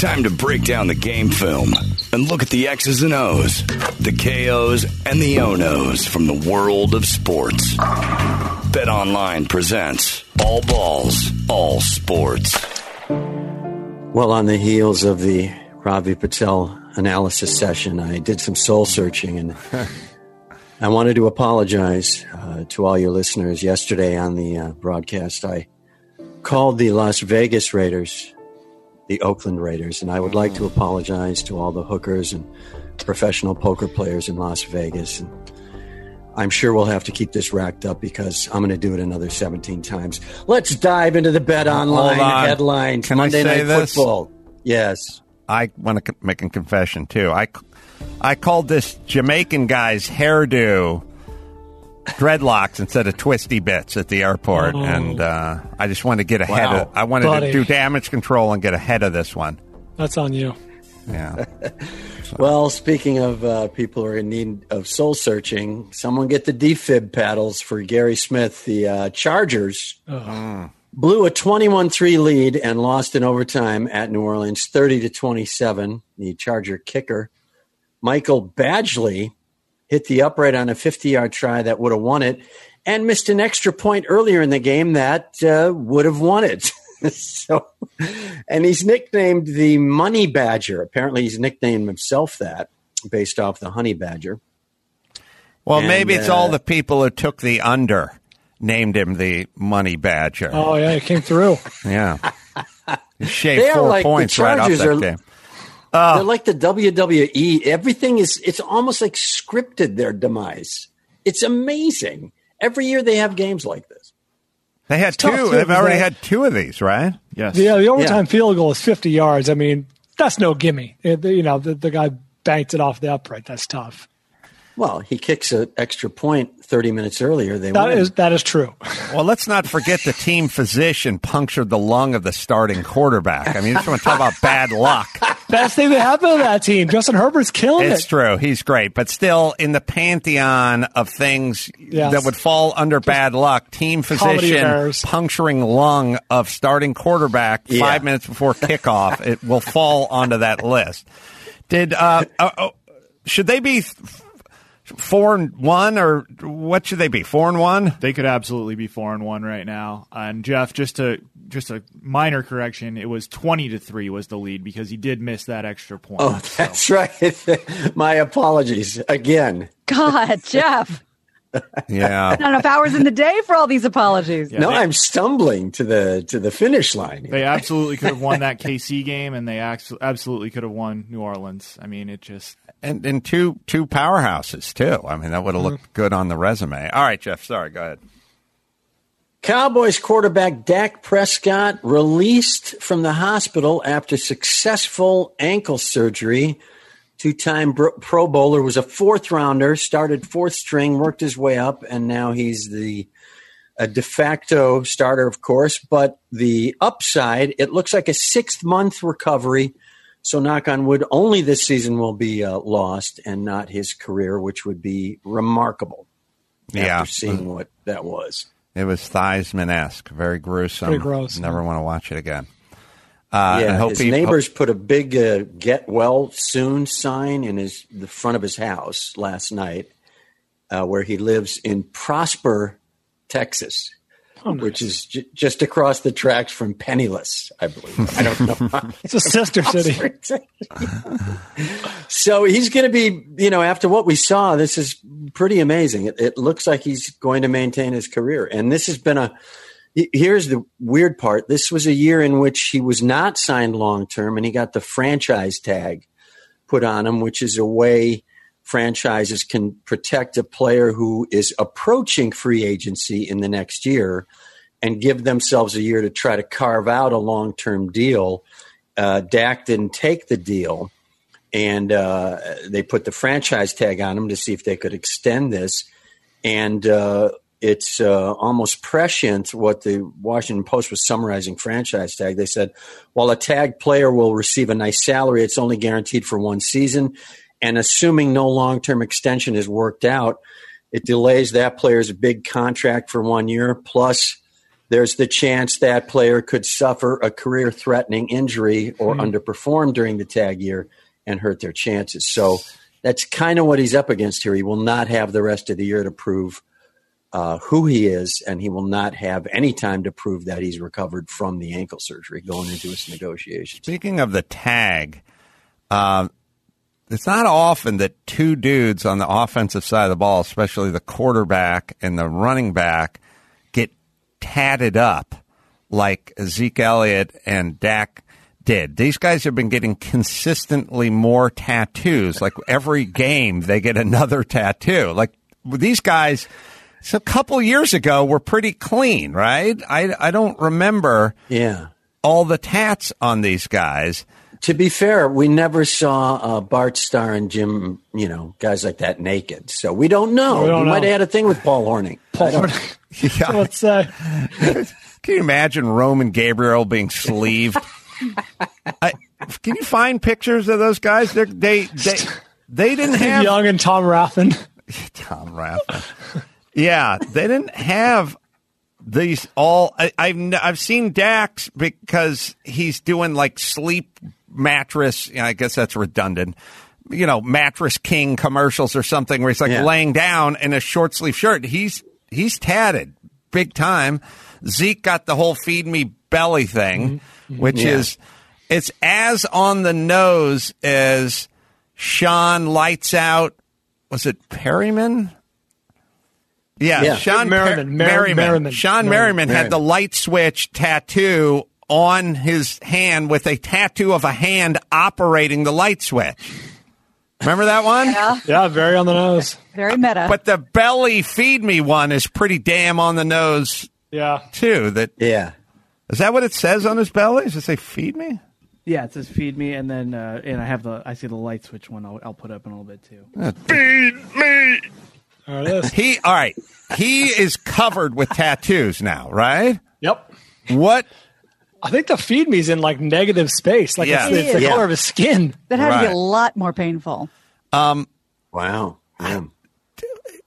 Time to break down the game film and look at the X's and O's, the KOs and the Onos from the world of sports. Bet Online presents All Balls, All Sports. Well, on the heels of the Ravi Patel analysis session, I did some soul searching and I wanted to apologize uh, to all your listeners. Yesterday on the uh, broadcast, I called the Las Vegas Raiders the Oakland Raiders, and I would like to apologize to all the hookers and professional poker players in Las Vegas. And I'm sure we'll have to keep this racked up because I'm going to do it another 17 times. Let's dive into the Bet uh, Online on. headlines. Can I Monday say Night this? Football. Yes. I want to make a confession too. I, I called this Jamaican guy's hairdo dreadlocks instead of twisty bits at the airport, and uh, I just wanted to get ahead Wow. of. I wanted Buddy. to do damage control and get ahead of this one. That's on you. Yeah, Well, speaking of uh, people who are in need of soul searching, someone get the defib paddles for Gary Smith. The uh, Chargers blew a 21-3 lead and lost in overtime at New Orleans, 30 to 27. The Charger kicker, Michael Badgley, hit the upright on a 50-yard try that would have won it, and missed an extra point earlier in the game that uh, would have won it. so, and he's nicknamed the Money Badger. Apparently, he's nicknamed himself that based off the Honey Badger. well, And, maybe it's uh, all the people who took the under named him the Money Badger. Oh yeah, it came through. Yeah, he shaved four like the points right off that are- game. Oh. They're like the WWE. Everything is, it's almost like scripted their demise. It's amazing. Every year they have games like this. They had two. Too, They've already because had two of these, right? Yes. Yeah, the overtime Yeah. field goal is 50 yards. I mean, that's no gimme. It- you know, the, the guy banked it off the upright. That's tough. Well, he kicks an extra point 30 minutes earlier. They That win. is that is true. Well, let's not forget the team physician punctured the lung of the starting quarterback. I mean, you just want to talk about bad luck. Best thing that happened to that team. Justin Herbert's killing It's it. It's true. He's great. But still, in the pantheon of things Yes. that would fall under bad luck, team comedy physician puncturing lung of starting quarterback Yeah. five minutes before kickoff, it will fall onto that list. Did, uh, uh, uh, should they be f- four and one or what should they be? Four and one? They could absolutely be four and one right now. And Jeff, just to just a minor correction, it was twenty to three was the lead because he did miss that extra point. Oh, So- that's right. My apologies again. God, Jeff. Yeah. Not enough hours in the day for all these apologies. no, they- I'm stumbling to the to the finish line. They absolutely could have won that KC game, and they absolutely could have won New Orleans. I mean, it just And, and two two powerhouses too. I mean, that would have mm-hmm. looked good on the resume. All right, Jeff. Sorry. Go ahead. Cowboys quarterback Dak Prescott released from the hospital after successful ankle surgery. Two time Pro Bowler was a fourth rounder, started fourth string, worked his way up, and now he's the a de facto starter, of course. But the upside, it looks like a sixth month recovery. So, knock on wood, only this season will be uh, lost and not his career, which would be remarkable Yeah. after seeing what that was. It was Theismann esque, very gruesome. Pretty gross, Never want to watch it again. Uh, and yeah, hope his he- neighbors put a big uh, "Get Well Soon" sign in his the front of his house last night, uh, where he lives in Prosper, Texas, Oh, which is j- just across the tracks from Penniless, I believe. I don't know. It's a sister city. so he's going to be, you know, after what we saw, this is pretty amazing. It, it looks like he's going to maintain his career, and this has been a. Here's the weird part. This was a year in which he was not signed long term, and he got the franchise tag put on him, which is a way franchises can protect a player who is approaching free agency in the next year and give themselves a year to try to carve out a long term deal. Uh, Dak didn't take the deal, and uh, they put the franchise tag on him to see if they could extend this. And uh, it's uh, almost prescient what the Washington Post was summarizing franchise tag. They said, while a tag player will receive a nice salary, it's only guaranteed for one season. And assuming no long term extension is worked out, it delays that player's big contract for one year plus there's the chance that player could suffer a career threatening injury or Hmm. underperform during the tag year and hurt their chances. So that's kind of what he's up against here. He will not have the rest of the year to prove uh, who he is, and he will not have any time to prove that he's recovered from the ankle surgery going into his negotiations. Speaking of the tag, uh, it's not often that two dudes on the offensive side of the ball, especially the quarterback and the running back, get tatted up like Zeke Elliott and Dak did. These guys have been getting consistently more tattoos. Like every game, they get another tattoo. Like these guys, so a couple years ago, we're pretty clean, right? I, I don't remember Yeah. all the tats on these guys. To be fair, we never saw uh, Bart Starr and Jim, you know, guys like that naked. So we don't know. We don't he might know. have had a thing with Paul Hornung. I don't- Yeah. Let's say Can you imagine Roman Gabriel being sleeved? I, can you find pictures of those guys? They're, they they they didn't have Young and Tom Raffin. Tom Raffin. Yeah, they didn't have these all. I, I've n- I've seen Dax because he's doing like sleep mattress. You know, I guess that's redundant. You know, mattress king commercials or something where he's like Yeah. laying down in a short sleeve shirt. He's he's tatted big time. Zeke got the whole feed me belly thing, mm-hmm. Mm-hmm. which Yeah. is it's as on the nose as Shawne lights out. Was it Perryman? Yeah, Yeah. Shawne Merriman, Per- Merriman. Merriman. Shawne Merriman, had the light switch tattoo on his hand with a tattoo of a hand operating the light switch. Remember that one? Yeah, Yeah, very on the nose. very meta. But the belly feed me one is pretty damn on the nose Yeah. too. That yeah. is that what it says on his belly? Does it say feed me? Yeah, it says feed me, and then uh, and I have the I see the light switch one. I'll, I'll put up in a little bit too. There it is. He all right. He is covered with tattoos now, right? Yep. What? I think the feed me's in like negative space. Like Yeah. it's, it's the Yeah. color of his skin. that had to be a lot more painful. Um. Wow. Yeah.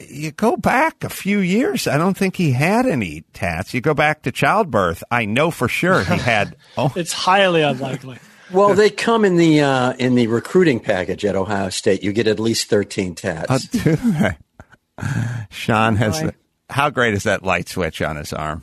you go back a few years. I don't think he had any tats. You go back to childbirth. I know for sure he had. Oh, It's highly unlikely. Well, they come in the uh, in the recruiting package at Ohio State. You get at least thirteen tats. do they? Sean has. The, how great is that light switch on his arm?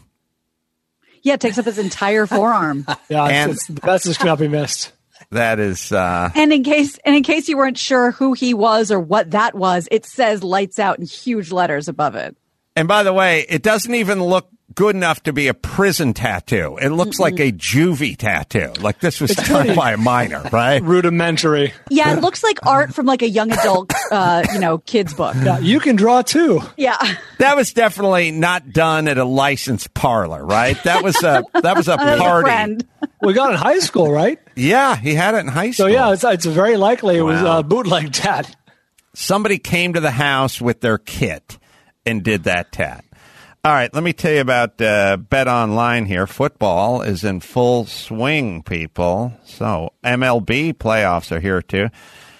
Yeah, it takes up his entire forearm. Yeah, And- it's, it's the message cannot be missed. That is. uh And in case and in case you weren't sure who he was or what that was, it says lights out in huge letters above it. And by the way, it doesn't even look good enough to be a prison tattoo. It looks like a juvie tattoo. Like this was done by a minor, right? Rudimentary. Yeah, it looks like art from like a young adult uh, you know, kids book. Yeah, you can draw too. Yeah. That was definitely not done at a licensed parlor, right? That was a that was a That was a party. We got it in high school, right? Yeah, he had it in high school. So yeah, it's, it's very likely it was Wow. uh, bootleg tat. somebody came to the house with their kit and did that tat. All right, let me tell you about uh, Bet Online here. Football is in full swing, people. So MLB playoffs are here too.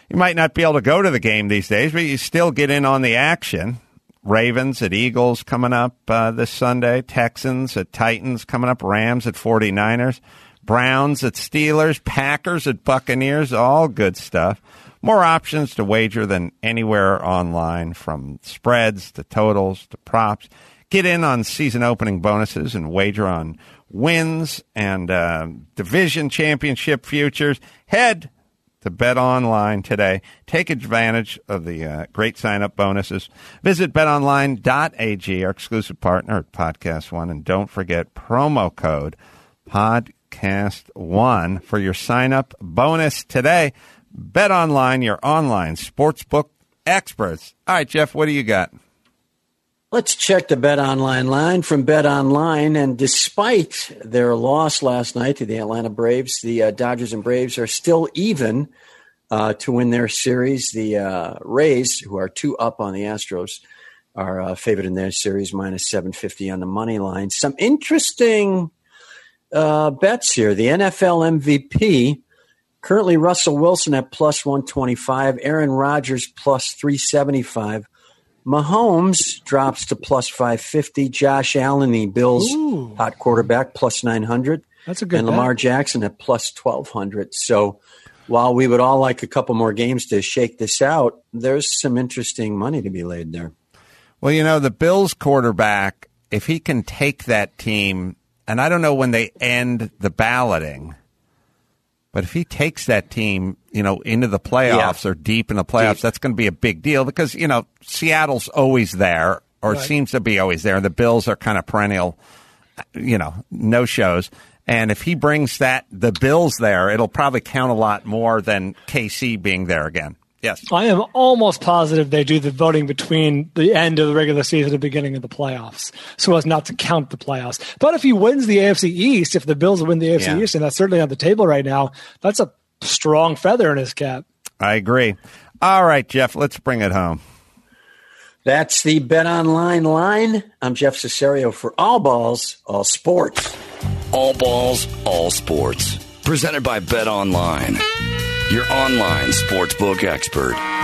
You might not be able to go to the game these days, but you still get in on the action. Ravens at Eagles coming up uh, this Sunday. Texans at Titans coming up. Rams at 49ers. Browns at Steelers. Packers at Buccaneers. All good stuff. More options to wager than anywhere online from spreads to totals to props. Get in on season opening bonuses and wager on wins and uh, division championship futures. Head to Bet Online today. Take advantage of the uh, great sign up bonuses. Visit betonline.ag, our exclusive partner at Podcast One. And don't forget promo code Podcast One for your sign up bonus today. Bet Online, your online sportsbook experts. All right, Jeff, what do you got? Let's check the Bet Online line from Bet Online. And despite their loss last night to the Atlanta Braves, the uh, Dodgers and Braves are still even uh, to win their series. The uh, Rays, who are two up on the Astros, are uh, favored in their series, minus 750 on the money line. Some interesting uh, bets here. The NFL MVP, currently Russell Wilson at plus 125, Aaron Rodgers plus 375. Mahomes drops to plus 550. Josh Allen, the Bills Ooh. hot quarterback, plus 900. That's a good And bet. Lamar Jackson at plus 1200. So while we would all like a couple more games to shake this out, there's some interesting money to be laid there. Well, you know, the Bills quarterback, if he can take that team, and I don't know when they end the balloting, but if he takes that team, you know, into the playoffs or deep in the playoffs, Deep. that's going to be a big deal because, you know, Seattle's always there or Right. seems to be always there. And the Bills are kind of perennial, you know, no shows. And if he brings that, the Bills there, it'll probably count a lot more than KC being there again. Yes. I am almost positive they do the voting between the end of the regular season and the beginning of the playoffs, so as not to count the playoffs. But if he wins the AFC East, if the Bills win the AFC Yeah. East, and that's certainly on the table right now, that's a strong feather in his cap. I agree. All right, Jeff, let's bring it home. That's the Bet Online line. I'm Jeff Cesario for All Balls, All Sports. All balls, all sports. Presented by Bet Online, your online sportsbook expert.